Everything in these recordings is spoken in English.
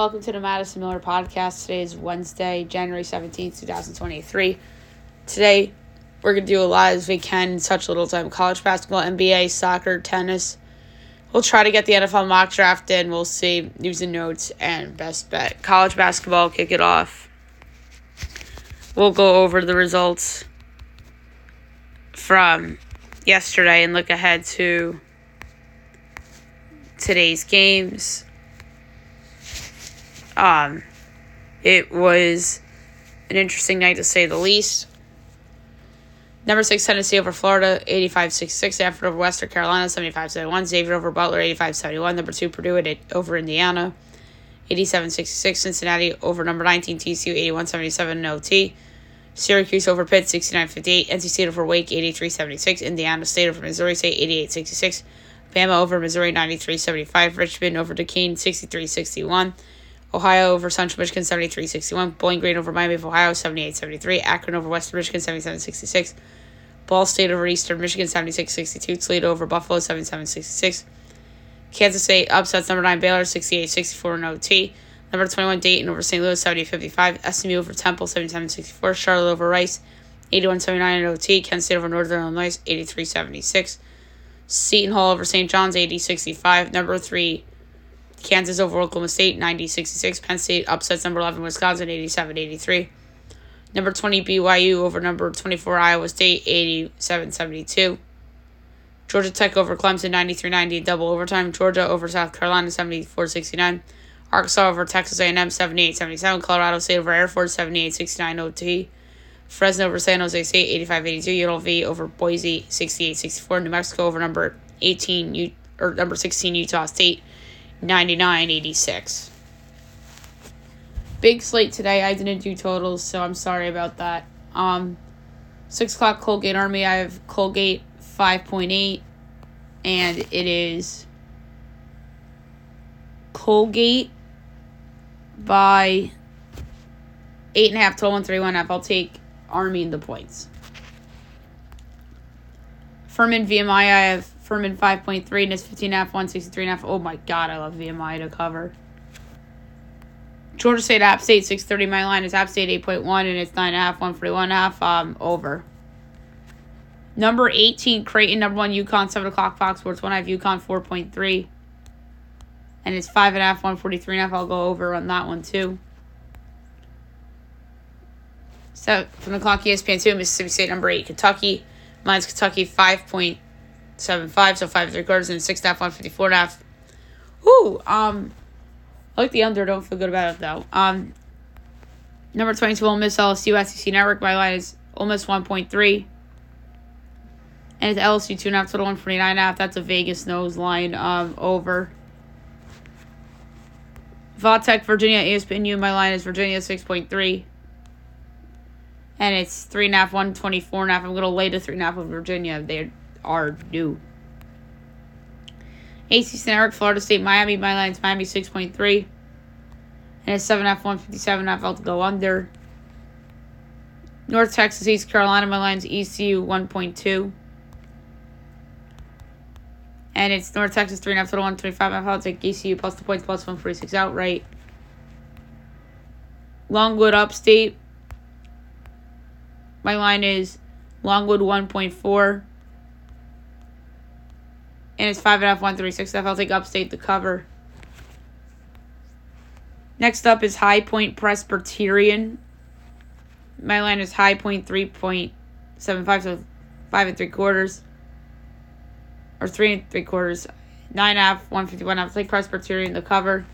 Welcome to the Madison Miller Podcast. Today is Wednesday, January 17th, 2023. Today, we're going to do a lot as we can in such little time college basketball, NBA, soccer, tennis. We'll try to get the NFL mock draft in. We'll see news and notes and best bet. College basketball, kick it off. We'll go over the results from yesterday and look ahead to today's games. Um, it was an interesting night to say the least. Number six, Tennessee over Florida, 85 66. Stanford over Western Carolina, 75 71. Xavier over Butler, 85 71. Number two, Purdue at, over Indiana, 87 66. Cincinnati over number 19, TCU, 81 77 OT. Syracuse over Pitt, 69 58. NC State over Wake, 83 76. Indiana State over Missouri State, 88 66. Bama over Missouri, 93 75. Richmond over Duquesne, 63 61. Ohio over Central Michigan 73 61. Bowling Green over Miami of Ohio 78 73. Akron over Western Michigan 77 66. Ball State over Eastern Michigan 76 62. Toledo over Buffalo 77 66. Kansas State upsets number 9 Baylor 68 64 in OT. Number 21 Dayton over St. Louis 70 55. SMU over Temple 77 64. Charlotte over Rice 81 79 in OT. Kent State over Northern Illinois 83 76. Seton Hall over St. John's 80 65. Number 3 Kansas over Oklahoma State, 90 66. Penn State upsets number 11 Wisconsin, 87 83. Number 20 BYU over number 24 Iowa State, 87 72. Georgia Tech over Clemson, 93 90 double overtime. Georgia over South Carolina, 74 69. Arkansas over Texas A&M, 78 77. Colorado State over Air Force, 78 69 OT. Fresno over San Jose State, 85 82. UNLV over Boise, 68 64. New Mexico over number 18 U- or number 16 Utah State, 99.86. Big slate today. I didn't do totals, so I'm sorry about that. Um, 6 o'clock Colgate Army. I have Colgate 5.8, and it is Colgate by 8.5 total 3 1 half. I'll take Army in the points. Furman VMI, I have Furman 5.3 and it's 15 half, 163 half. Oh my god, I love VMI to cover. Georgia State App State 630. My line is App State 8.1 and it's 9.5, 141 half. Um, over. Number 18, Creighton. Number 1, UConn, 7 o'clock, Fox Sports 1. I have UConn 4.3. And it's 5.5, 143 half. I'll go over on that one too. So, from the clock, ESPN 2, Mississippi State, number 8, Kentucky. Mine's Kentucky 5.3 seven five, so five three quarters and six and a half, one fifty four and a half. Ooh, um, I like the under. Don't feel good about it though. Um, number twenty two, Ole Miss LSU SEC Network. My line is Miss one point three, and it's LSU two and a half total one forty nine and a half. That's a Vegas nose line. Um, over. Vautech, Virginia, ESPNU. My line is Virginia six point three. And it's three and a half, one twenty four and a half. I'm gonna lay to three and a half with Virginia. They're are due. ACC Network, Florida State, Miami. My line's Miami 6.3. And it's 7 F 157 F to go under. North Texas, East Carolina. My line's ECU 1.2. And it's North Texas 3 and F total 125 I'll take ECU plus the points plus 146 outright. Longwood Upstate. My line is Longwood 1.4 and it's five and a half, one thirty six. I'll take Upstate the cover. Next up is High Point Presbyterian. My line is High Point three point seven five, so five and three quarters, or three and three quarters. Nine and a half, one fifty one. I'll take Presbyterian the cover.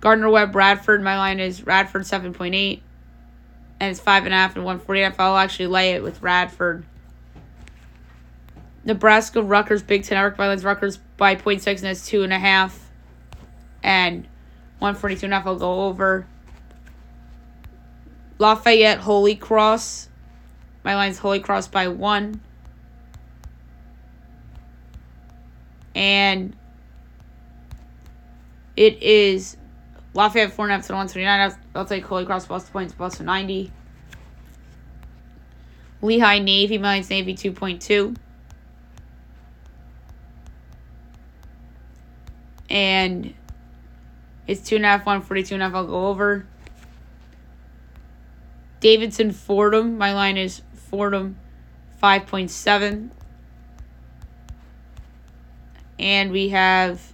Gardner Webb Radford. My line is Radford seven point eight, and it's five and a half and one forty. I'll actually lay it with Radford. Nebraska, Rutgers, Big Ten, Eric Violence, Rutgers by six, and that's 2.5. And 142 and a half, I'll go over. Lafayette, Holy Cross. My line's Holy Cross by 1. And it is Lafayette 4 and a half to 129. I'll, I'll take Holy Cross plus the points plus 90. Lehigh Navy, And it's two and a half, 142 and a half. I'll go over. Davidson Fordham. My line is Fordham 5.7. And we have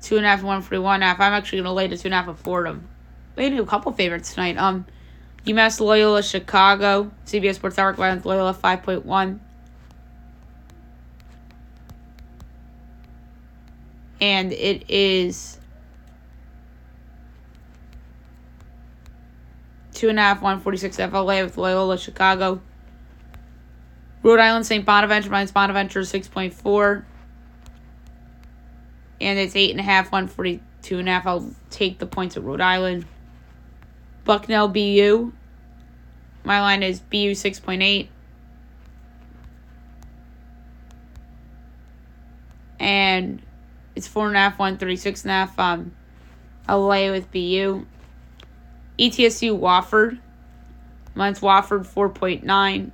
two and a half, 141 and a half. I'm actually going to lay the two and a half of Fordham. We do a couple favorites tonight. Um, UMass Loyola Chicago, CBS Sports Network Loyola 5.1. and it is two and a half, 146 FLA with Loyola Chicago. Rhode Island St. Bonaventure minus Bonaventure 6.4. And it's 8.5, 142 and a half. I'll take the points at Rhode Island. Bucknell BU. My line is BU 6.8. And it's four and a half, one thirty six and a half. Um, LA with BU. ETSU Wofford. Mine's Wofford four point nine.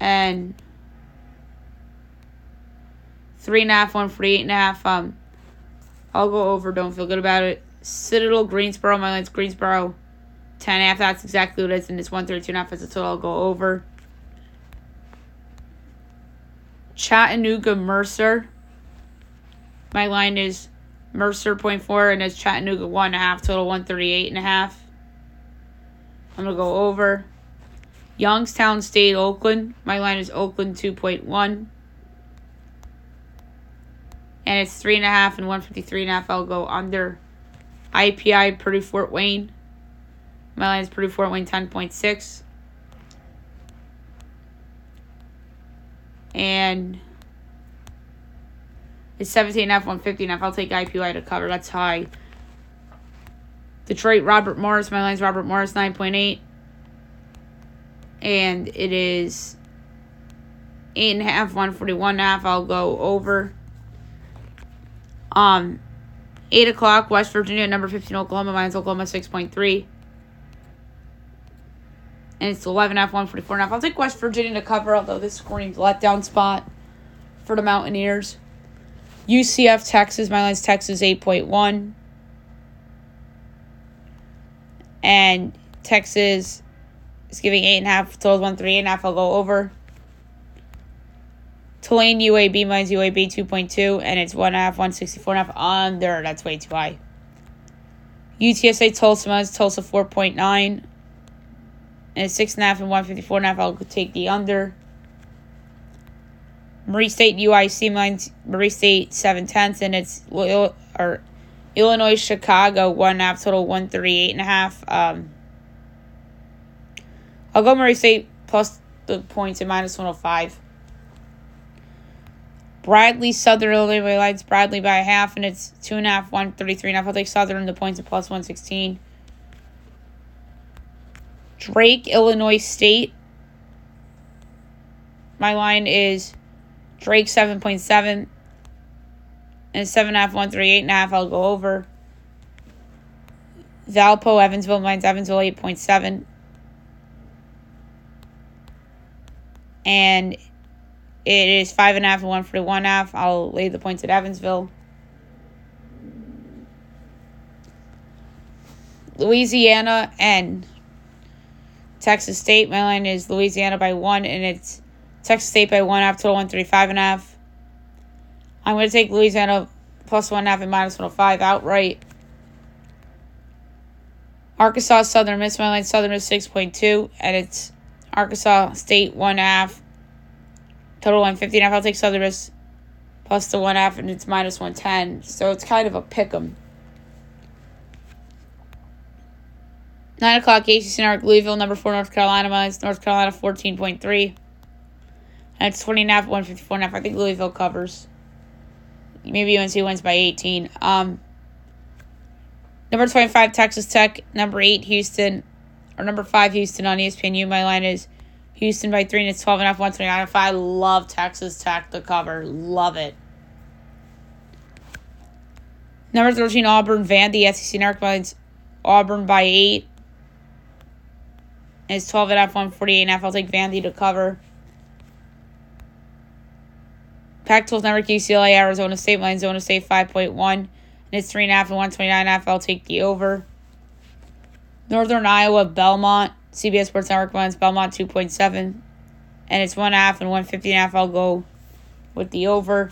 And three and a half, one forty eight and a half. Um, I'll go over. Don't feel good about it. Citadel Greensboro. My line's Greensboro. Ten and a half. That's exactly what it is, and it's one thirty two and a half. as a total. I'll go over. Chattanooga Mercer. My line is Mercer point four and it's Chattanooga one and a half total one thirty eight and a half. I'm gonna go over. Youngstown State Oakland. My line is Oakland two point one. And it's three and a half and one fifty three and a half. I'll go under. IPI Purdue Fort Wayne. My line is Purdue Fort Wayne ten point six. and it's 17 F, 150 and F. I'll take IPY to cover. That's high. Detroit, Robert Morris. My line's Robert Morris, 9.8. And it is 8.5, 141. I'll go over. Um, 8 o'clock, West Virginia, number 15, Oklahoma. Mine's Oklahoma, 6.3 and it's 11 half, 144 and a half. I'll take West Virginia to cover, although this scoring's a letdown spot for the Mountaineers. UCF, Texas, my line's Texas 8.1. And Texas is giving 8.5, total 1, 3.5. I'll go over. Tulane UAB minus UAB 2.2, and it's 1.5, 164 and a half under. That's way too high. UTSA Tulsa minus Tulsa 4.9 and six and a half and one fifty four and a half. I'll take the under. Murray State UIC minus Murray State seven tenths and it's or Illinois Chicago one half total one thirty eight and a half. Um, I'll go Murray State plus the points at minus one hundred five. Bradley Southern Illinois Lights Bradley by a half and it's two and a half one thirty three and a half. I'll take Southern the points at plus one sixteen. Drake, Illinois State. My line is Drake 7.7 and 7.5, 138.5. I'll go over. Valpo, Evansville, mine's Evansville 8.7. And it is 5.5 and, 1 for one half. I'll lay the points at Evansville. Louisiana and Texas State. My line is Louisiana by one, and it's Texas State by one half, total 135 and a half. I'm going to take Louisiana one half and a half and minus 105 outright. Arkansas Southern Miss, my line Southern Miss 6.2, and it's Arkansas State one half, total 150 and a half. I'll take Southern Miss plus the one half, and it's minus 110. So it's kind of a pick 'em. 9 o'clock, ACC Network. Louisville, number 4, North Carolina, minus North Carolina 14.3. And it's 20 and a half, 154 and a half. I think Louisville covers. Maybe UNC wins by 18. Um, number 25, Texas Tech. Number 8, Houston. Or number 5, Houston on ESPNU. My line is Houston by 3, and it's 12 and a half, 129 I love Texas Tech to cover. Love it. Number 13, Auburn Van. The SEC Narc Auburn by 8. And it's 12 and a half, 140 and a half. I'll take Vandy to cover. Pac 12 network UCLA, Arizona State, line Arizona State 5.1. And it's 3.5 and, and 129.5. I'll take the over. Northern Iowa, Belmont, CBS Sports Network lines Belmont 2.7. And it's 1.5 and, and 150.5. I'll go with the over.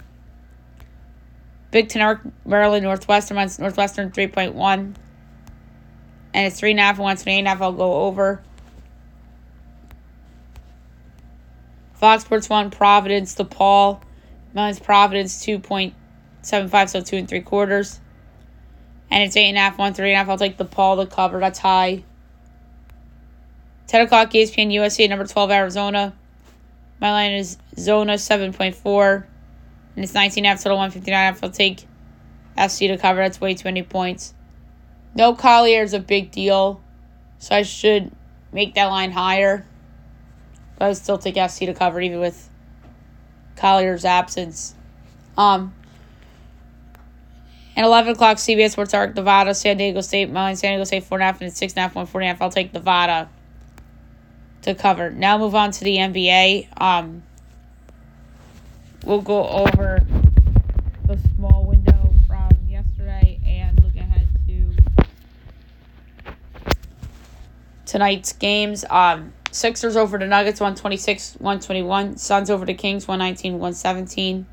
Big Ten Arc, Maryland, Northwestern, Northwestern 3.1. And it's 3.5 and, and 128.5. I'll go over. Fox Sports 1, Providence, DePaul. Mine's Providence 2.75, so 2 and 3 quarters. And it's 8.5, 1, 3.5. I'll take DePaul to cover. That's high. 10 o'clock, ESPN USA, number 12, Arizona. My line is Zona 7.4. And it's 19.5 total 159. I'll take SC to cover. That's way too many points. No Collier is a big deal. So I should make that line higher. I would still take SC to cover even with Collier's absence. Um, and 11 o'clock, CBS Sports Arc, Nevada, San Diego State, Mine, San Diego State, 4.5 and 6.5, 140.5. I'll take Nevada to cover. Now move on to the NBA. Um, we'll go over the small window from yesterday and look ahead to tonight's games. Um, Sixers over the Nuggets 126 121. Suns over the Kings 119 117.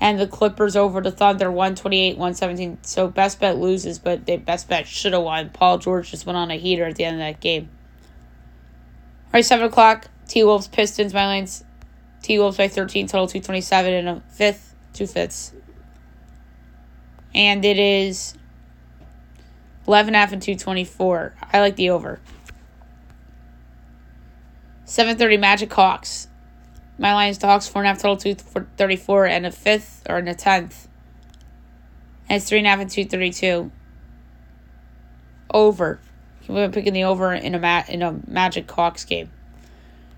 And the Clippers over the Thunder 128 117. So best bet loses, but the best bet should have won. Paul George just went on a heater at the end of that game. All right, 7 o'clock. T Wolves Pistons. My lanes T Wolves by 13, total 227 and a fifth, two fifths. And it is 11 half and 224. I like the over. 730 Magic Hawks. My the Hawks, 4.5 total, 234 and a fifth, or in a tenth. And it's 3.5 and 232. Over. We're picking the over in a, ma- in a Magic Hawks game.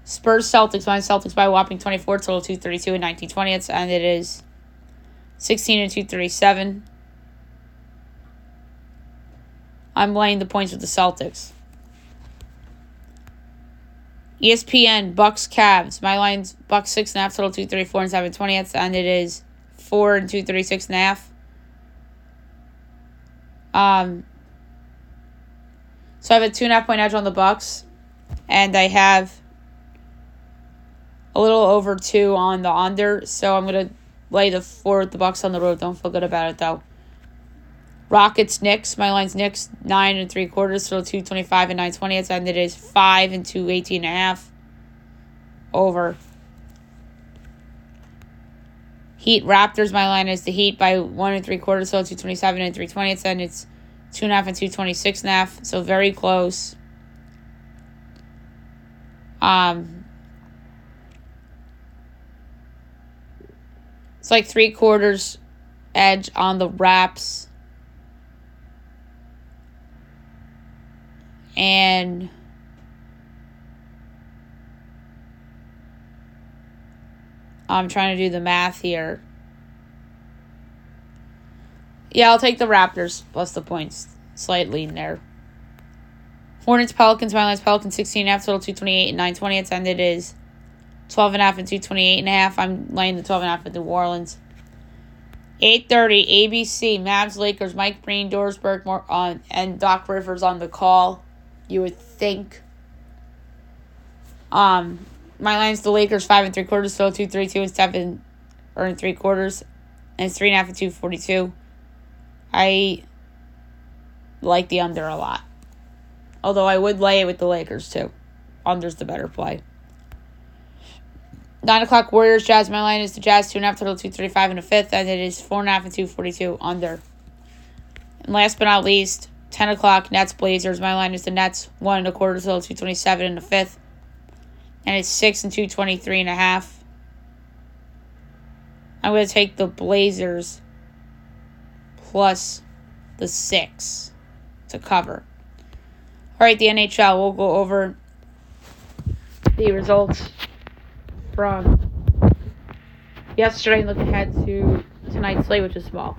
Spurs Celtics. My Celtics by whopping 24, total 232 and 1920ths, and it is 16 and 237. I'm laying the points with the Celtics. ESPN Bucks Cavs. My line's Bucks six and a half total two thirty four and seven twentieths, and it is four and two thirty six and a half. Um. So I have a two and a half point edge on the Bucks, and I have a little over two on the under. So I'm gonna lay the four with the Bucks on the road. Don't feel good about it though. Rockets Knicks. My line's Knicks nine and three quarters, so two twenty five and nine twentieths, and it is five and two eighteen and a half. Over. Heat Raptors. My line is the Heat by one and three quarters, so two twenty seven and three twentieths, and it's two and a half and two twenty six and a half, so very close. Um. It's like three quarters edge on the Raps. And I'm trying to do the math here. Yeah, I'll take the Raptors plus the points. Slight lean there. Hornets, Pelicans, my line's Pelicans 16 half, total 228 and 920. It's ended is 12 and a half and 228 and a half. I'm laying the 12 and a half with New Orleans. 8.30 ABC, Mavs, Lakers, Mike Breen, Doris Burke, on, and Doc Rivers on the call you would think. Um, my line's the Lakers five and three quarters, so two three two and seven or in three quarters, and it's three and a half and two forty two. I like the under a lot. Although I would lay it with the Lakers too. Under's the better play. Nine o'clock Warriors Jazz. My line is the Jazz two and a half total two thirty five and a fifth, and it is four and a half and two forty two under. And last but not least, 10 o'clock, Nets Blazers. My line is the Nets, 1 and a quarter till 227 in the fifth. And it's 6 and 223 and a half. I'm going to take the Blazers plus the 6 to cover. All right, the NHL, we'll go over the results from yesterday and look ahead to tonight's slate, which is small.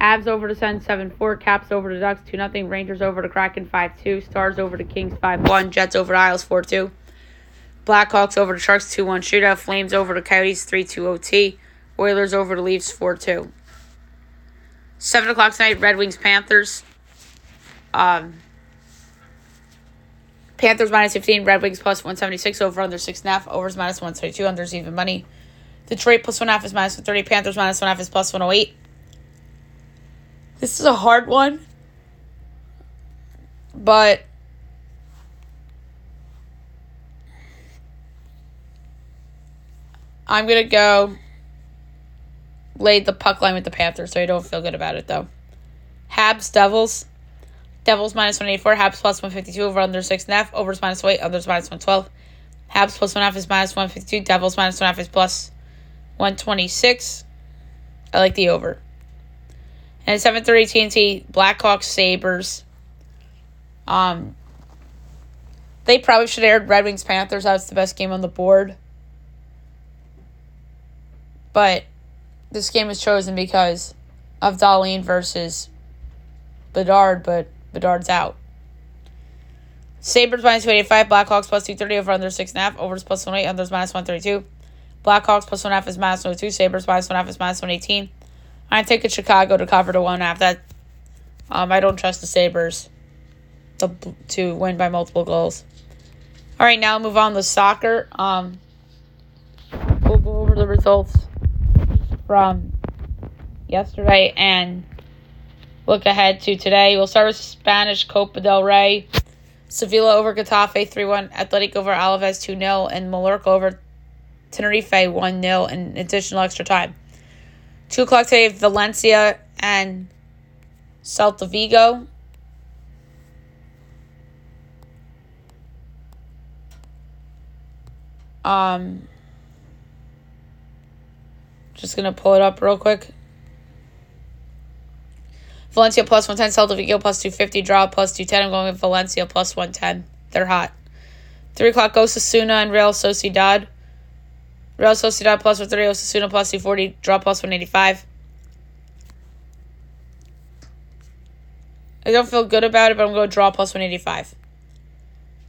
Avs over to Sens 7 4. Caps over to Ducks 2 0. Rangers over to Kraken 5 2. Stars over to Kings 5 1. Jets over to Isles 4 2. Blackhawks over the Sharks 2 1 shootout. Flames over the Coyotes 3 2 OT. Oilers over the Leafs 4 2. 7 o'clock tonight, Red Wings Panthers. Um, Panthers minus 15, Red Wings plus 176, over under 6.5, overs minus 122, unders even money. Detroit plus 1.5 is minus 130, Panthers minus 1.5 is plus 108. This is a hard one, but I'm going to go laid the puck line with the Panthers, so I don't feel good about it, though. Habs, Devils. Devils minus 184, Habs plus 152, over under 6.5, overs minus 8, others minus 112. Habs plus 1.5 is minus 152, Devils minus 1.5 is plus 126. I like the over. And 7.30 TNT, Blackhawks, Sabres. Um, they probably should have aired Red Wings, Panthers. That's the best game on the board. But this game was chosen because of Dahlin versus Bedard, but Bedard's out. Sabres minus 285, Blackhawks plus 230 over under 6.5, overs plus 108, unders minus 132. Blackhawks plus 1.5 is minus 102, Sabres minus 1.5 is minus 118. I take it Chicago to cover to 1.5. That, um, I don't trust the Sabres to, to win by multiple goals. All right, now move on to soccer. Um, we'll go over the results from yesterday and look ahead to today. We'll start with Spanish Copa del Rey. Sevilla over Getafe 3 1. Athletic over Alaves 2 0. And Mallorca over Tenerife 1 0 in additional extra time. 2 o'clock today, Valencia and Celta Vigo. Um, just going to pull it up real quick. Valencia plus 110, Celta Vigo plus 250, draw plus 210. I'm going with Valencia plus 110. They're hot. 3 o'clock, Osasuna and Real Sociedad. Real Sociedad plus 130, Osasuna plus 240, draw plus 185. I don't feel good about it, but I'm going to draw plus 185.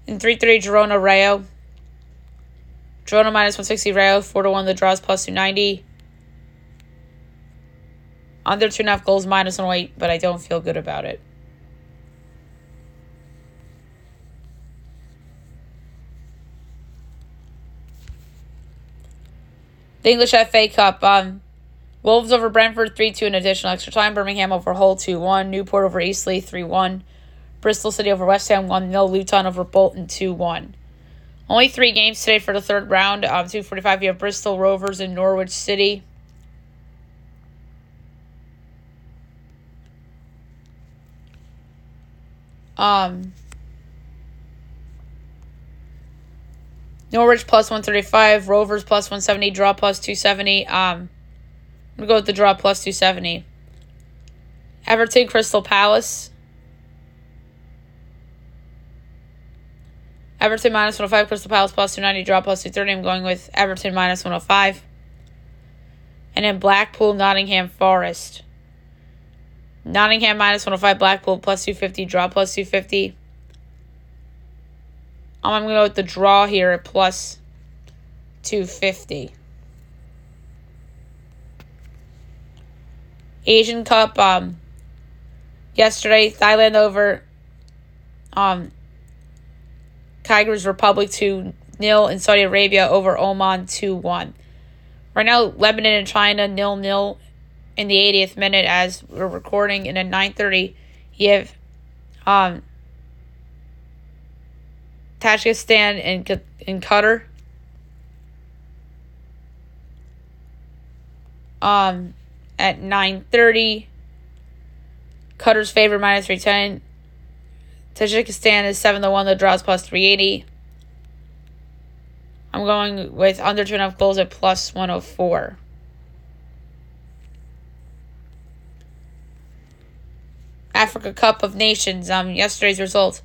In 3 3, Girona Rayo. Girona minus 160, Rayo 4 to 1, the draws plus 290. Under two and a half goals, minus one oh weight, but I don't feel good about it. The English FA Cup. Um, Wolves over Brentford 3 2 in additional extra time. Birmingham over Hull 2 1. Newport over Eastleigh 3 1. Bristol City over West Ham 1 0. Luton over Bolton 2 1. Only three games today for the third round. Um, 245, you have Bristol Rovers and Norwich City. Um, Norwich plus 135, Rovers plus 170, draw plus 270. Um, I'm going to go with the draw plus 270. Everton, Crystal Palace. Everton minus 105, Crystal Palace plus 290, draw plus 230. I'm going with Everton minus 105. And then Blackpool, Nottingham Forest. Nottingham minus 105, Blackpool plus 250, draw plus 250. I'm going to go with the draw here at plus 250. Asian Cup, um, yesterday, Thailand over um, Kyrgyz Republic 2 0 and Saudi Arabia over Oman 2 1. Right now, Lebanon and China nil nil in the 80th minute as we're recording, and at 9:30, you have um, Tajikistan and in Qatar. Um, at 9:30, Qatar's favorite minus 310. Tajikistan is 7 to 1, the draws plus 380. I'm going with under two and a half goals at plus 104. Africa Cup of Nations. Um, yesterday's result: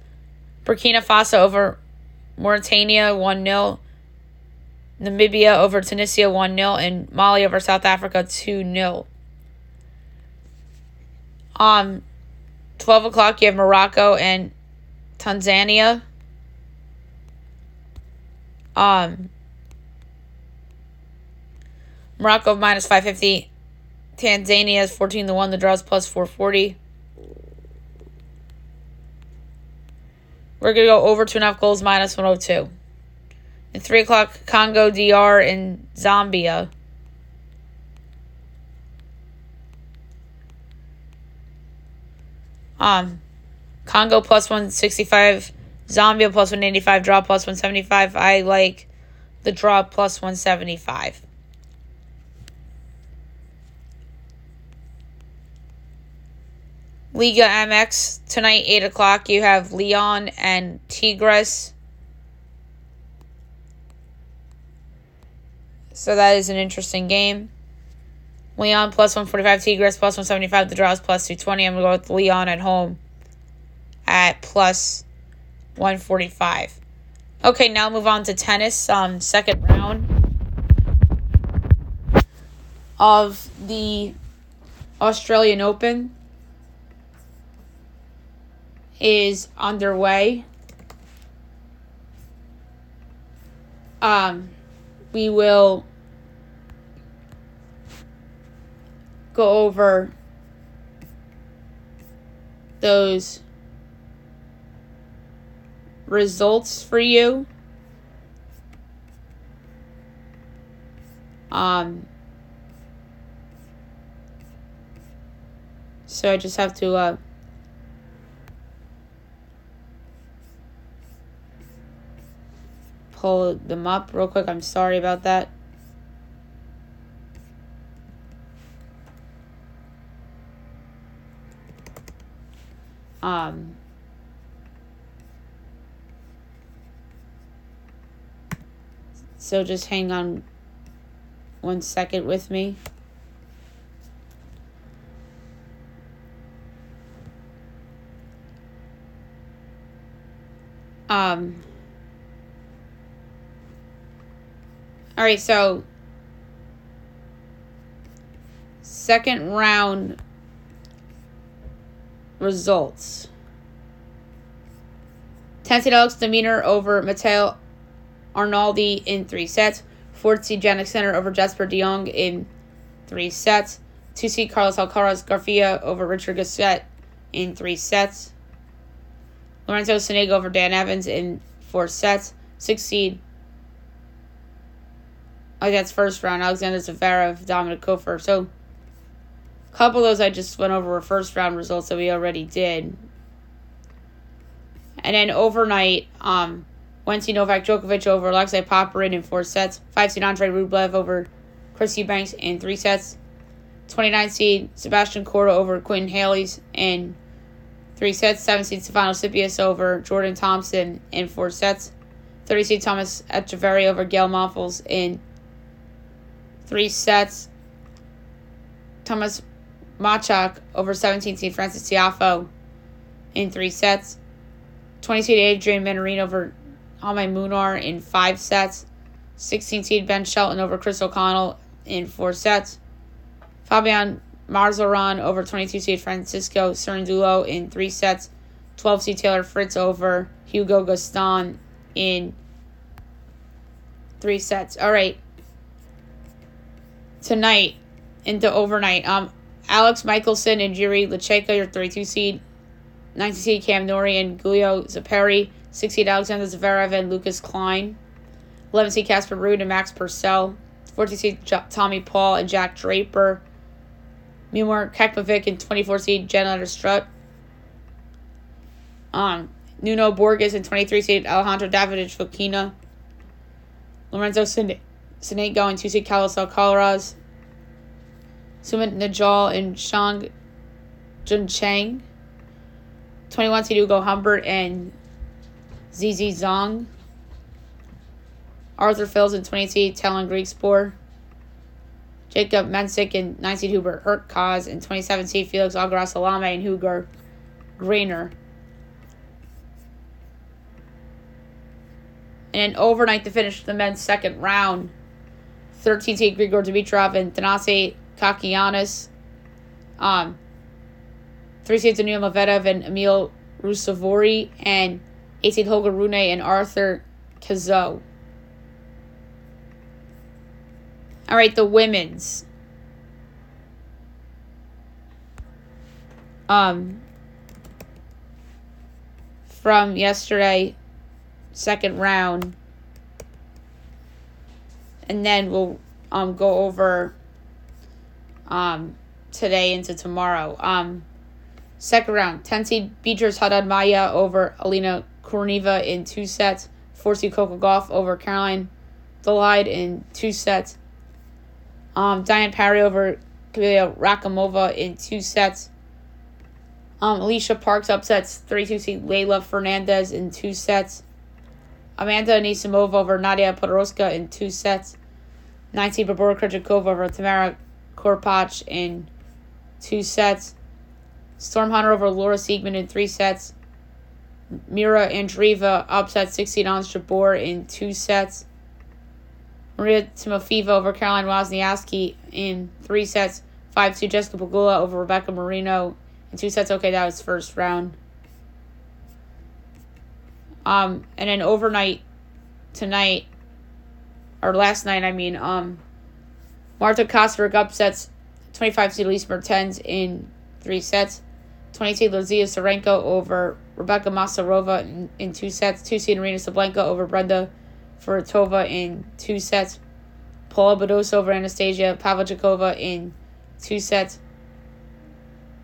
Burkina Faso over Mauritania one 0 Namibia over Tunisia one 0 and Mali over South Africa two 0 Um, twelve o'clock you have Morocco and Tanzania. Um, Morocco minus 550. Tanzania is 14 to 1. The draws plus 440. We're going to go over two and a half goals minus 102. At 3 o'clock, Congo, DR, and Zambia. Um, Congo plus 165, Zambia plus 185, draw plus 175. I like the draw plus 175. Liga MX tonight, 8 o'clock. You have Leon and Tigres. So that is an interesting game. Leon plus 145, Tigres plus 175, the draws plus 220. I'm going to go with Leon at home at plus 145. Okay, now move on to tennis. Um, second round of the Australian Open is underway. Um, we will go over those results for you. Um, so I just have to uh, pull them up real quick. I'm sorry about that. Um, so just hang on one second with me. Um, all right, so second round results. Tennessee Alex de Minaur over Matteo Arnaldi in three sets. Fourth seed Jannik Sinner over Jasper de Jong in three sets. Two seed Carlos Alcaraz Garcia over Richard Gasquet in three sets. Lorenzo Sonego over Dan Evans in four sets. Six seed. That's first round. Alexander Zverev, Dominic Koepfer. So a couple of those I just went over were first round results that we already did. And then overnight, um, Wednesday Novak Djokovic over Alexei Popyrin in four sets. Five seed Andre Rublev over Chris Eubanks in three sets. 29 seed Sebastian Korda over Quinn Haley's in three sets. Seven seed Stefano Tsitsipas over Jordan Thompson in four sets. 30 seed Thomas Etcheverry over Gael Monfils in three sets. Thomas Machac over 17 seed Francis Tiafoe in three sets. 20 seed Adrian Mannarino over Jaume Munar in five sets. 16 seed Ben Shelton over Chris O'Connell in four sets. Fabian Marozsan over 22 seed Francisco Cerundolo in three sets. 12 seed Taylor Fritz over Hugo Gaston in three sets. All right. Tonight into overnight. Um, Alex Michelsen and Jiri Lehecka, your 32 seed. 19 seed Cam Norrie and Giulio Zeppieri. 6 seed Alexander Zverev and Lucas Klein. 11 seed Casper Ruud and Max Purcell. 14 seed Tommy Paul and Jack Draper. Milorad Kecmanovic and 24 seed Jan Struff. Um, Nuno Borges and 23 seed Alejandro Davidovich Fokina. Lorenzo Sonego going 2 seed Carlos Alcaraz. Sumit Nagal and Shang Juncheng. 21 seed Ugo Humbert and ZZ Zong. Arthur Fils and 20 seed Tallon Griekspoor. Jakub Mensik and 9 seed Hubert Hurkacz and 27 seed Felix Auger-Aliassime and Hugo Grenier. And then overnight to finish the men's second round, 13 seed Grigor Dimitrov and Thanasi Kokkinakis. Um, three seeds Daniil Medvedev and Emil Ruusuvuori, and eight seed Holger Rune and Arthur Cazaux. All right, the women's. Um, from yesterday, second round, and then we'll um go over um today into tomorrow. Um, second round, ten seed Beatrice Haddad Maia over Alina Korneva in two sets. Four seed Coco Gauff over Caroline Dolehide in two sets. Um, Diane Parry over Kavya Rakhimova in two sets. Um, Alicia Parks upsets 3 2 seed Leylah Fernandez in two sets. Amanda Anisimova over Nadia Podoroska in two sets. 19 Barbora Krejcikova over Tamara Korpatsch in two sets. Storm Hunter over Laura Siegemund in three sets. Mira Andreeva upset 16 Ons Jabeur in two sets. Maria Timofeeva over Caroline Wozniacki in three sets. 5 2 Jessica Pegula over Rebecca Marino in two sets. Okay, that was first round. Um, and then overnight tonight, or last night, I mean, um, Marta Kostyuk upsets 25 seed Elise Mertens in three sets. 20 seed Luzia Sarenko over Rebecca Masarova in, in two sets. 2 seed Aryna Sabalenka over Brenda Fruhvirtova in two sets. Paula Badosa over Anastasia Pavlyuchova in two sets.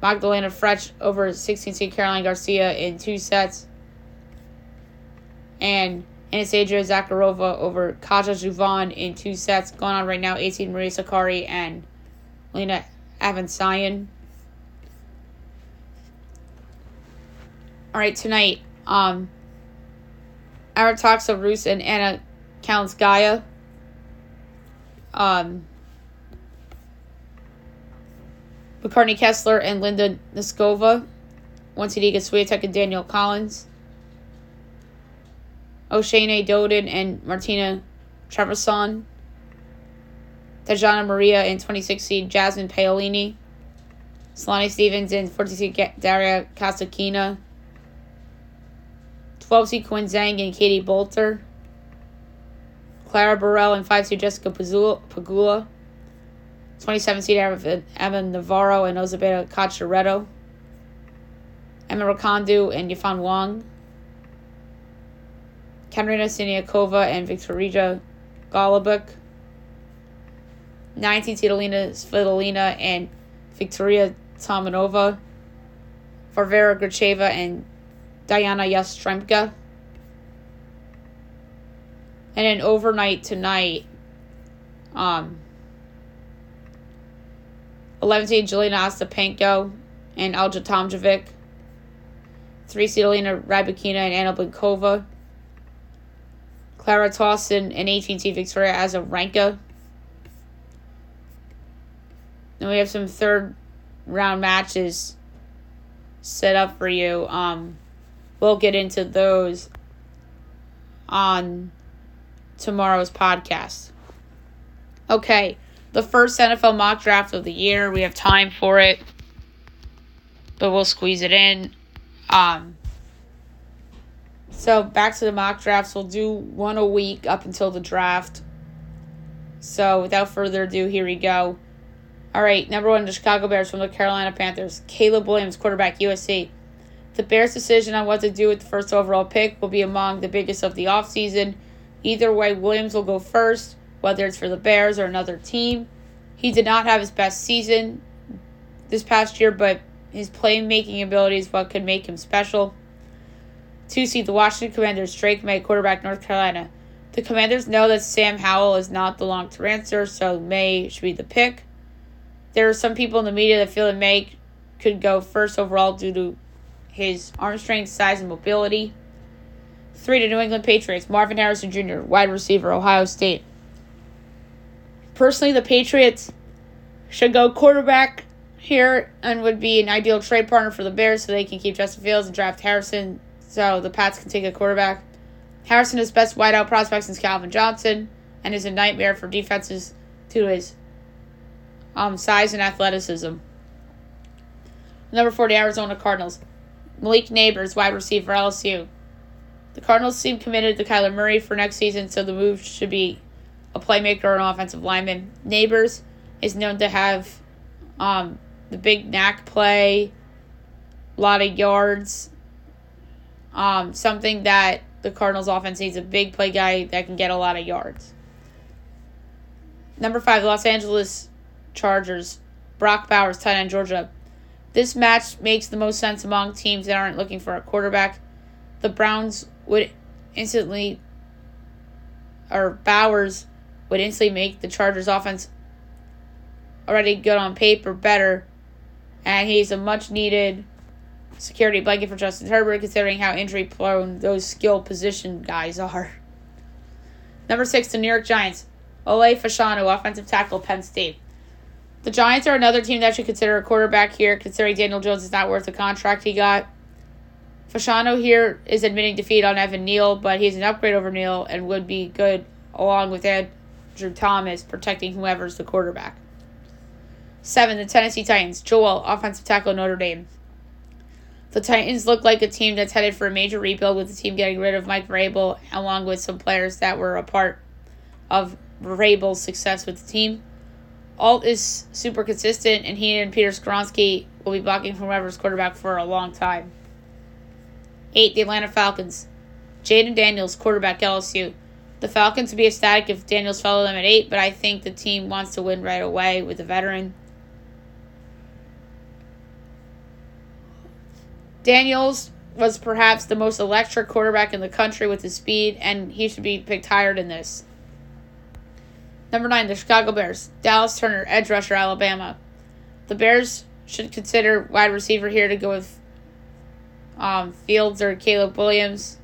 Magdalena Frech over 16 seed Caroline Garcia in two sets. And Anastasia Zakharova over Kaja Juvan in two sets. Going on right now, 18 Maria Sakkari and Lena Avanesyan. All right, tonight, um, Arantxa Rus and Anna Kalinskaya. Um, McCartney Kessler and Linda Noskova. Once Iga Swiatek and Danielle Collins. Oceane Dodin and Martina Trevisan. Tatjana Maria and 26 seed Jasmine Paolini. Sloane Stevens and 40 seed Daria Kasatkina. 12 seed Qinwen Zheng and Katie Boulter. Clara Burel and 5 seed Jessica Pegula. 27 seed Emma Navarro and Elizabeth Cocciaretto. Emma Raducanu and Yifan Wang. Katerina Siniakova and Victoria Golubic. 19 seed Elina Svitolina and Victoria Tomanova. Varvara Gracheva and Diana Yastremska. And then overnight tonight, um, 11 seed Jelena Ostapenko and Alja Tomljanovic. 3 seed Elena Rybakina and Anna Blinkova. Clara Tauson and 18 seed Victoria Azarenka. Then we have some third round matches set up for you. Um, we'll get into those on tomorrow's podcast. Okay, the first NFL mock draft of the year. We have time for it, but we'll squeeze it in. Um, so back to the mock drafts. We'll do one a week up until the draft. So without further ado, here we go. All right, number one, the Chicago Bears from the Carolina Panthers. Caleb Williams, quarterback, USC. The Bears' decision on what to do with the first overall pick will be among the biggest of the offseason. Either way, Williams will go first, whether it's for the Bears or another team. He did not have his best season this past year, but his playmaking ability is what could make him special. Two seed the Washington Commanders, Drake Maye, quarterback, North Carolina. The Commanders know that Sam Howell is not the long term answer, so Maye should be the pick. There are some people in the media that feel that Maye could go first overall due to his arm strength, size, and mobility. Three to New England Patriots, Marvin Harrison Jr., wide receiver, Ohio State. Personally, the Patriots should go quarterback here and would be an ideal trade partner for the Bears so they can keep Justin Fields and draft Harrison so the Pats can take a quarterback. Harrison is best wideout prospect since Calvin Johnson and is a nightmare for defenses due to his um, size and athleticism. Number 40, Arizona Cardinals. Malik Nabers, wide receiver, LSU. The Cardinals seem committed to Kyler Murray for next season, so the move should be a playmaker and offensive lineman. Neighbors is known to have um, the big knack play, a lot of yards. Um, something that the Cardinals offense needs a big play guy that can get a lot of yards. Number five, Los Angeles Chargers. Brock Bowers, tight end, Georgia. This match makes the most sense among teams that aren't looking for a quarterback. The Browns would instantly, or Bowers would instantly make the Chargers offense already good on paper better, and he's a much needed security blanket for Justin Herbert considering how injury prone those skill position guys are. Number six, the New York Giants. Olu Fashanu, offensive tackle, Penn State. The Giants are another team that should consider a quarterback here, considering Daniel Jones is not worth the contract he got. Fashanu here is admitting defeat on Evan Neal, but he's an upgrade over Neal and would be good along with Andrew Thomas protecting whoever's the quarterback. Seven, the Tennessee Titans. Joe Alt, offensive tackle, Notre Dame. The Titans look like a team that's headed for a major rebuild with the team getting rid of Mike Vrabel along with some players that were a part of Vrabel's success with the team. Alt is super consistent, and he and Peter Skoronski will be blocking from whoever's quarterback for a long time. 8. The Atlanta Falcons. Jayden Daniels, quarterback LSU. The Falcons would be ecstatic if Daniels followed them at 8, but I think the team wants to win right away with the veteran. Daniels was perhaps the most electric quarterback in the country with his speed, and he should be picked higher than this. Number nine, the Chicago Bears. Dallas Turner, edge rusher, Alabama. The Bears should consider wide receiver here to go with um, Fields or Caleb Williams,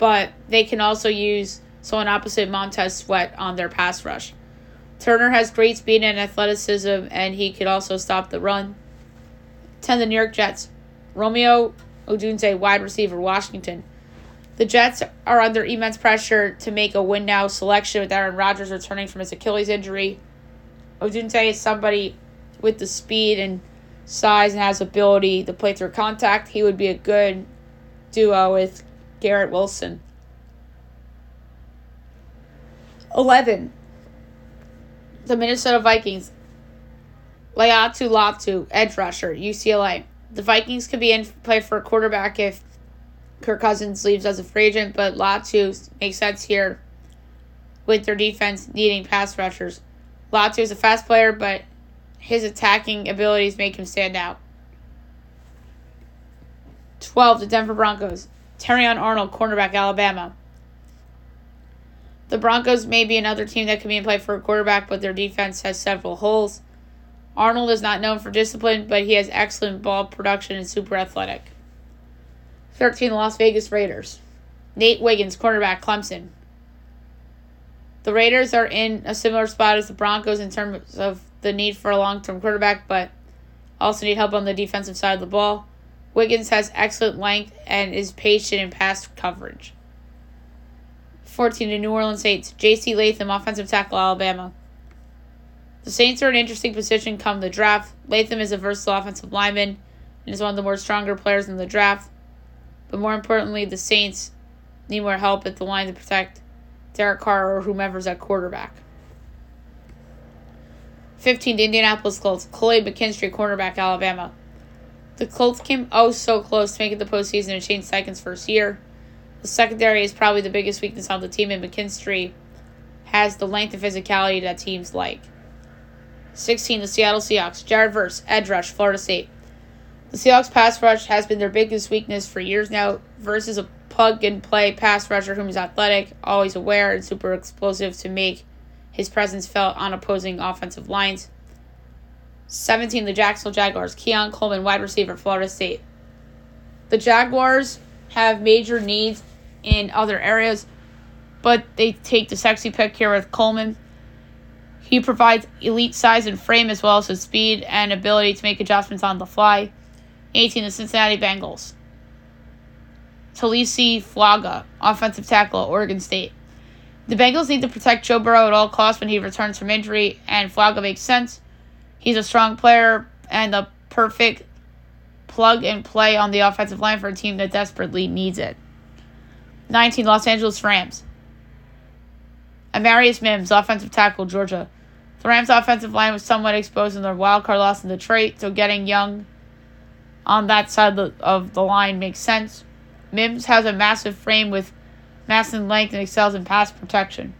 but they can also use someone opposite Montez Sweat on their pass rush. Turner has great speed and athleticism, and he could also stop the run. 10. The New York Jets. Rome Odunze, wide receiver, Washington. The Jets are under immense pressure to make a win now selection with Aaron Rodgers returning from his Achilles injury. Odunze is somebody with the speed and size and has ability to play through contact. He would be a good duo with Garrett Wilson. 11. The Minnesota Vikings. Laiatu Latu, edge rusher, UCLA. The Vikings could be in play for a quarterback if Kirk Cousins leaves as a free agent, but Latu makes sense here with their defense needing pass rushers. Latu is a fast player, but his attacking abilities make him stand out. 12. The Denver Broncos. Terrion Arnold, cornerback, Alabama. The Broncos may be another team that can be in play for a quarterback, but their defense has several holes. Arnold is not known for discipline, but he has excellent ball production and super athletic. 13. Las Vegas Raiders. Nate Wiggins, cornerback, Clemson. The Raiders are in a similar spot as the Broncos in terms of the need for a long term quarterback, but also need help on the defensive side of the ball. Wiggins has excellent length and is patient in pass coverage. 14 to New Orleans Saints. J.C. Latham, offensive tackle, Alabama. The Saints are in an interesting position come the draft. Latham is a versatile offensive lineman and is one of the more stronger players in the draft. But more importantly, the Saints need more help at the line to protect Derek Carr or whomever's at quarterback. 15, the Indianapolis Colts. Kool-Aid McKinstry, cornerback, Alabama. The Colts came oh so close to making the postseason in Shane Steichen's first year. The secondary is probably the biggest weakness on the team, and McKinstry has the length and physicality that teams like. 16, the Seattle Seahawks. Jared Verse, edge rush, Florida State. The Seahawks pass rush has been their biggest weakness for years now. Verse is a plug and play pass rusher whom is athletic, always aware, and super explosive to make his presence felt on opposing offensive lines. 17, the Jacksonville Jaguars. Keon Coleman, wide receiver, Florida State. The Jaguars have major needs in other areas, but they take the sexy pick here with Coleman. He provides elite size and frame as well as his speed and ability to make adjustments on the fly. 18, the Cincinnati Bengals. Taliese Fuaga, offensive tackle Oregon State. The Bengals need to protect Joe Burrow at all costs when he returns from injury, and Fuaga makes sense. He's a strong player and a perfect plug and play on the offensive line for a team that desperately needs it. 19, Los Angeles Rams. Amarius Mims, offensive tackle, Georgia. The Rams' offensive line was somewhat exposed in their wild card loss in Detroit, so getting Young on that side of the, line makes sense. Mims has a massive frame with mass and length and excels in pass protection.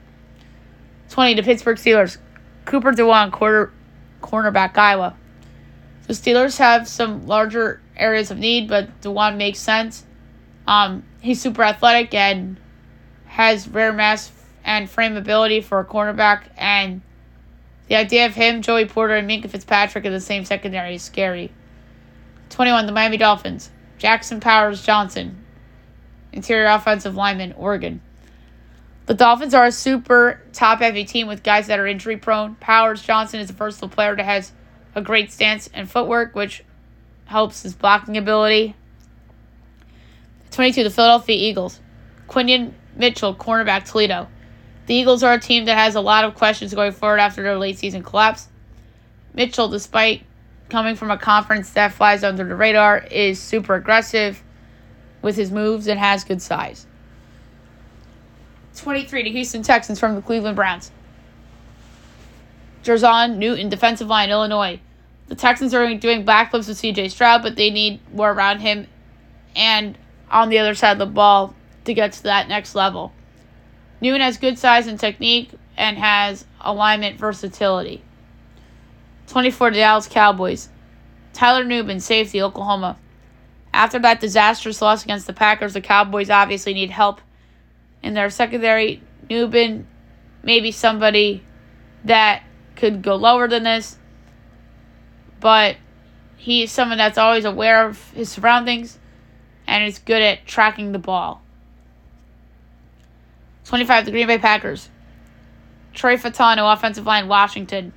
20. to Pittsburgh Steelers. Cooper DeJean, quarter, cornerback, Iowa. The Steelers have some larger areas of need, but DeJean makes sense. Um, he's super athletic and has rare mass and frame ability for a cornerback, and the idea of him, Joey Porter, and Minkah Fitzpatrick in the same secondary is scary. 21. The Miami Dolphins. Jackson Powers Johnson, interior offensive lineman, Oregon. The Dolphins are a super top heavy team with guys that are injury prone. Powers Johnson is a versatile player that has a great stance and footwork, which helps his blocking ability. 22. The Philadelphia Eagles. Quinyon Mitchell, cornerback, Toledo. The Eagles are a team that has a lot of questions going forward after their late season collapse. Mitchell, despite coming from a conference that flies under the radar, is super aggressive with his moves and has good size. 23 to Houston Texans from the Cleveland Browns. Jer'Zhan Newton, defensive line, Illinois. The Texans are doing backflips with CJ Stroud, but they need more around him and on the other side of the ball to get to that next level. Newton has good size and technique and has alignment versatility. 24 Dallas Cowboys. Tyler Nubin, safety, Oklahoma. After that disastrous loss against the Packers, the Cowboys obviously need help in their secondary. Nubin, maybe somebody that could go lower than this, but he's someone that's always aware of his surroundings and is good at tracking the ball. 25, the Green Bay Packers. Trey Fautanu, offensive line, Washington.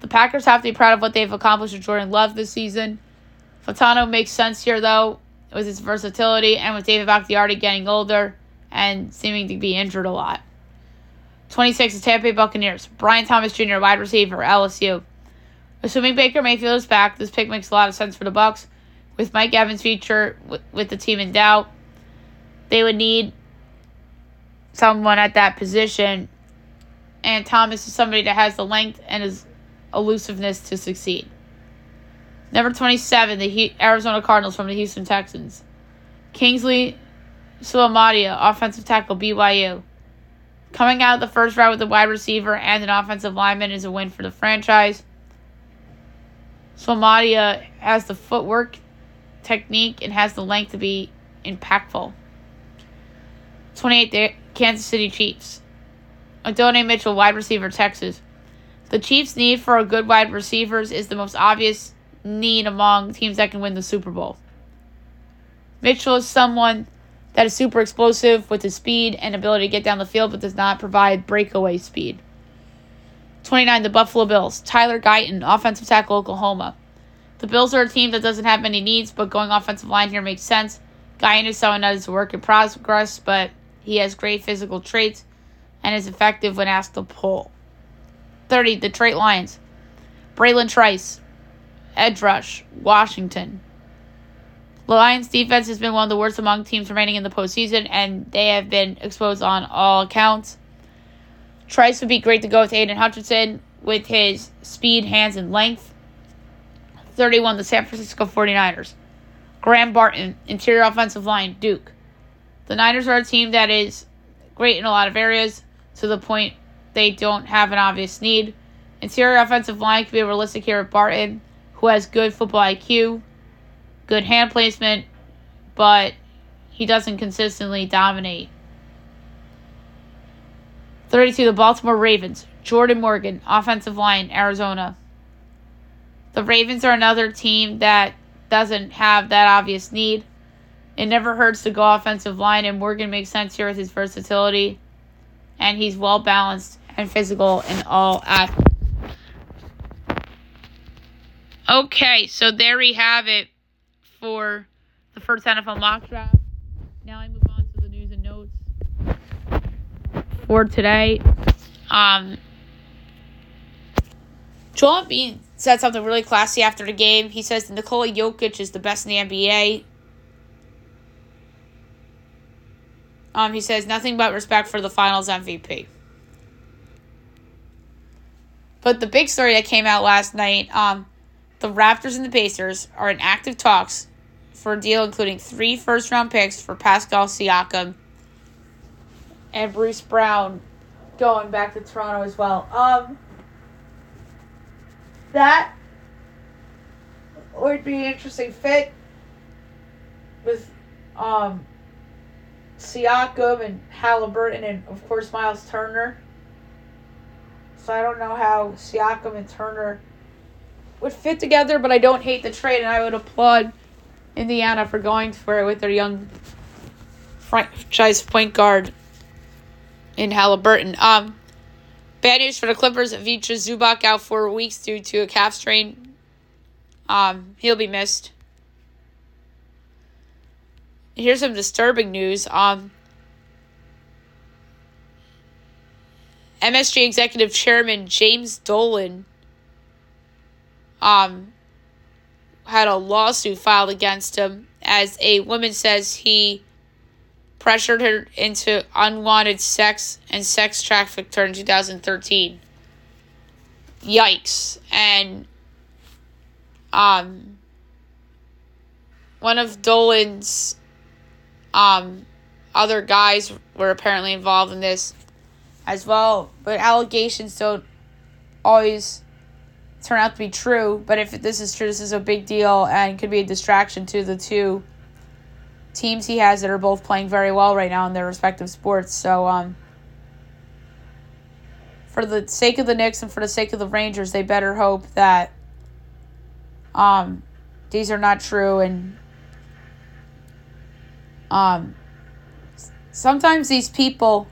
The Packers have to be proud of what they've accomplished with Jordan Love this season. Fautanu makes sense here, though, with his versatility and with David Bakhtiari getting older and seeming to be injured a lot. 26, the Tampa Bay Buccaneers. Brian Thomas Jr., wide receiver, LSU. Assuming Baker Mayfield is back, this pick makes a lot of sense for the Bucs. With Mike Evans' future with the team in doubt, they would need someone at that position. And Thomas is somebody that has the length and his elusiveness to succeed. Number 27, the Arizona Cardinals from the Houston Texans. Kingsley Suamataia, offensive tackle, BYU. Coming out of the first round with a wide receiver and an offensive lineman is a win for the franchise. Suamataia has the footwork, technique, and has the length to be impactful. 28, Kansas City Chiefs. Adonai Mitchell, wide receiver, Texas. The Chiefs' need for a good wide receivers is the most obvious need among teams that can win the Super Bowl. Mitchell is someone that is super explosive with his speed and ability to get down the field, but does not provide breakaway speed. 29, the Buffalo Bills. Tyler Guyton, offensive tackle, Oklahoma. The Bills are a team that doesn't have many needs, but going offensive line here makes sense. Guyton is someone that is a work in progress, but he has great physical traits and is effective when asked to pull. 30, Detroit Lions. Bralen Trice, edge rush, Washington. The Lions defense has been one of the worst among teams remaining in the postseason, and they have been exposed on all accounts. Trice would be great to go with Aidan Hutchinson with his speed, hands, and length. 31, the San Francisco 49ers. Graham Barton, interior offensive line, Duke. The Niners are a team that is great in a lot of areas to the point they don't have an obvious need. Interior offensive line could be realistic here with Barton, who has good football IQ, good hand placement, but he doesn't consistently dominate. 32, the Baltimore Ravens. Jordan Morgan, offensive line, Arizona. The Ravens are another team that doesn't have that obvious need. It never hurts to go offensive line, and Morgan makes sense here with his versatility. And he's well balanced and physical in all aspects. Okay, so there we have it for the first NFL mock draft. Now I move on to the news and notes for today. Um, Joel Embiid said something really classy after the game. He says Nikola Jokic is the best in the NBA. Um, he says nothing but respect for the Finals MVP. But the big story that came out last night, um, the Raptors and the Pacers are in active talks for a deal including three first round picks for Pascal Siakam and Bruce Brown going back to Toronto as well. Um, that would be an interesting fit with um, Siakam and Halliburton and of course Miles Turner. So I don't know how Siakam and Turner would fit together, but I don't hate the trade and I would applaud Indiana for going for it with their young franchise point guard in Halliburton. Um, bad news for the Clippers. Ivica Zubac out for weeks due to a calf strain. Um, he'll be missed. Here's some disturbing news. Um, MSG Executive Chairman James Dolan um, had a lawsuit filed against him as a woman says he pressured her into unwanted sex and sex trafficked her in 2013. Yikes. And um one of Dolan's um other guys were apparently involved in this as well, but allegations don't always turn out to be true. But if this is true, this is a big deal and could be a distraction to the two teams he has that are both playing very well right now in their respective sports. So, um, for the sake of the Knicks and for the sake of the Rangers, they better hope that um, these are not true. And um, sometimes these people,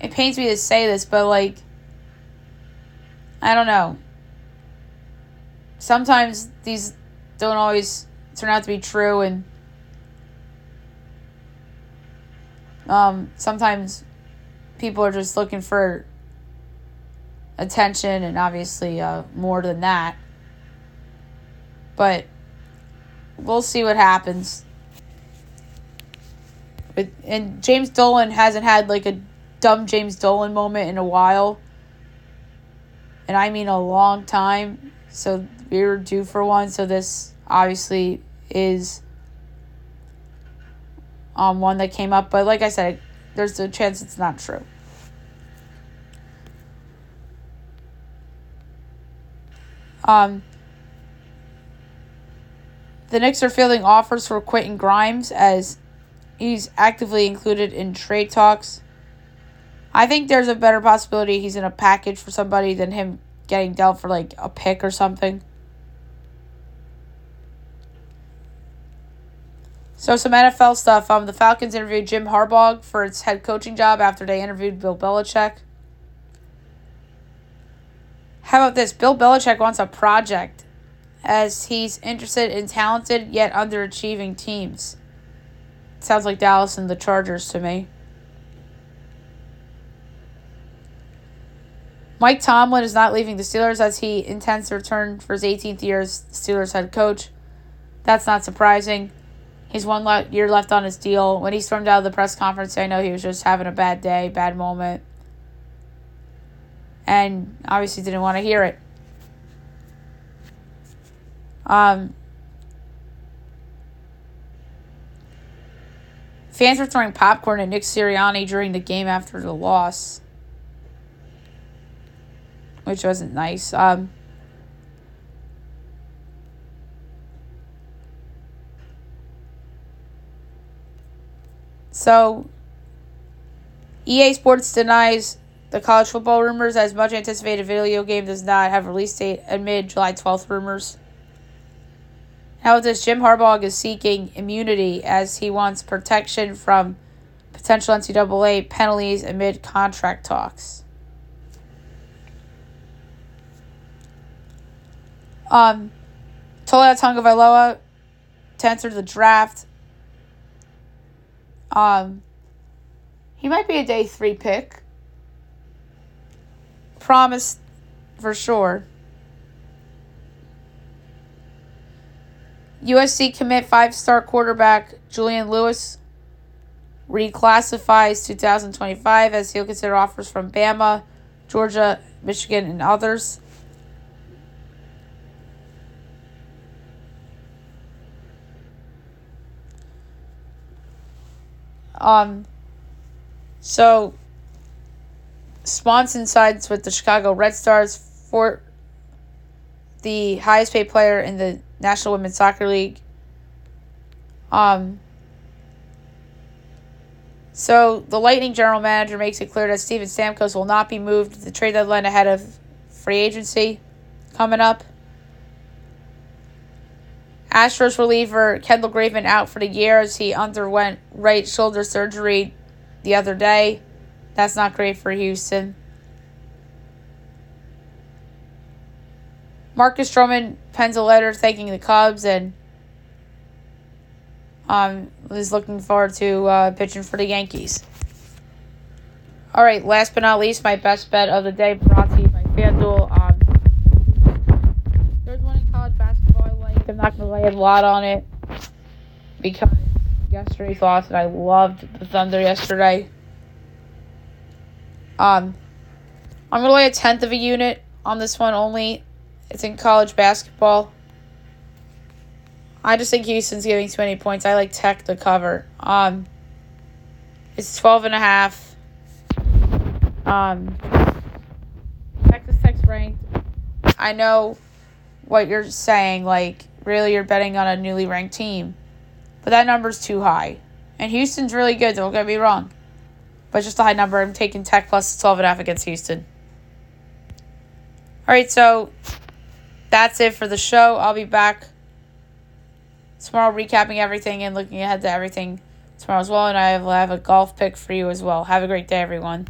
it pains me to say this, but like, I don't know. Sometimes these don't always turn out to be true, and Um, sometimes people are just looking for attention and obviously uh, more than that. But we'll see what happens. But, and James Dolan hasn't had like a dumb James Dolan moment in a while. And I mean a long time. So we were due for one. So this obviously is um, one that came up. But like I said, there's a chance it's not true. Um, the Knicks are fielding offers for Quentin Grimes as he's actively included in trade talks. I think there's a better possibility he's in a package for somebody than him getting dealt for like a pick or something. So some NFL stuff. Um, the Falcons interviewed Jim Harbaugh for its head coaching job after they interviewed Bill Belichick. How about this? Bill Belichick wants a project, as he's interested in talented yet underachieving teams. Sounds like Dallas and the Chargers to me. Mike Tomlin is not leaving the Steelers as he intends to return for his 18th year as Steelers head coach. That's not surprising. He's one year left on his deal. When he stormed out of the press conference, I know he was just having a bad day, bad moment. And obviously didn't want to hear it. Um, fans were throwing popcorn at Nick Sirianni during the game after the loss, which wasn't nice. Um, So, EA Sports denies the college football rumors as much anticipated video game does not have release date amid July 12th rumors. How this Jim Harbaugh is seeking immunity as he wants protection from potential NCAA penalties amid contract talks. Um, Taulia Tagovailoa to enter the draft um, he might be a day three pick. Promise for sure. USC commit five star quarterback Julian Lewis reclassifies 2025 as he'll consider offers from Bama, Georgia, Michigan, and others. Um, so Swanson sides with the Chicago Red Stars for the highest paid player in the National Women's Soccer League. Um, so the Lightning general manager makes it clear that Steven Stamkos will not be moved to the trade deadline ahead of free agency coming up. Astros reliever Kendall Graveman out for the year as he underwent right shoulder surgery the other day. That's not great for Houston. Marcus Stroman pens a letter thanking the Cubs and um, is looking forward to uh, pitching for the Yankees. All right, last but not least, my best bet of the day brought to you by FanDuel. Um, there's one in college basketball I like. I'm not going to lay a lot on it because yesterday's loss, and I loved the Thunder yesterday. Um, I'm going to lay a tenth of a unit on this one only. It's in college basketball. I just think Houston's giving too many points. I like Tech to cover. Um, it's 12 and a half. Um, Texas Tech's ranked. I know what you're saying. Like, really, you're betting on a newly ranked team. But that number's too high. And Houston's really good, don't get me wrong. But just a high number. I'm taking Tech plus 12 and a half against Houston. All right, so that's it for the show. I'll be back tomorrow recapping everything and looking ahead to everything tomorrow as well. And I will have a golf pick for you as well. Have a great day, everyone.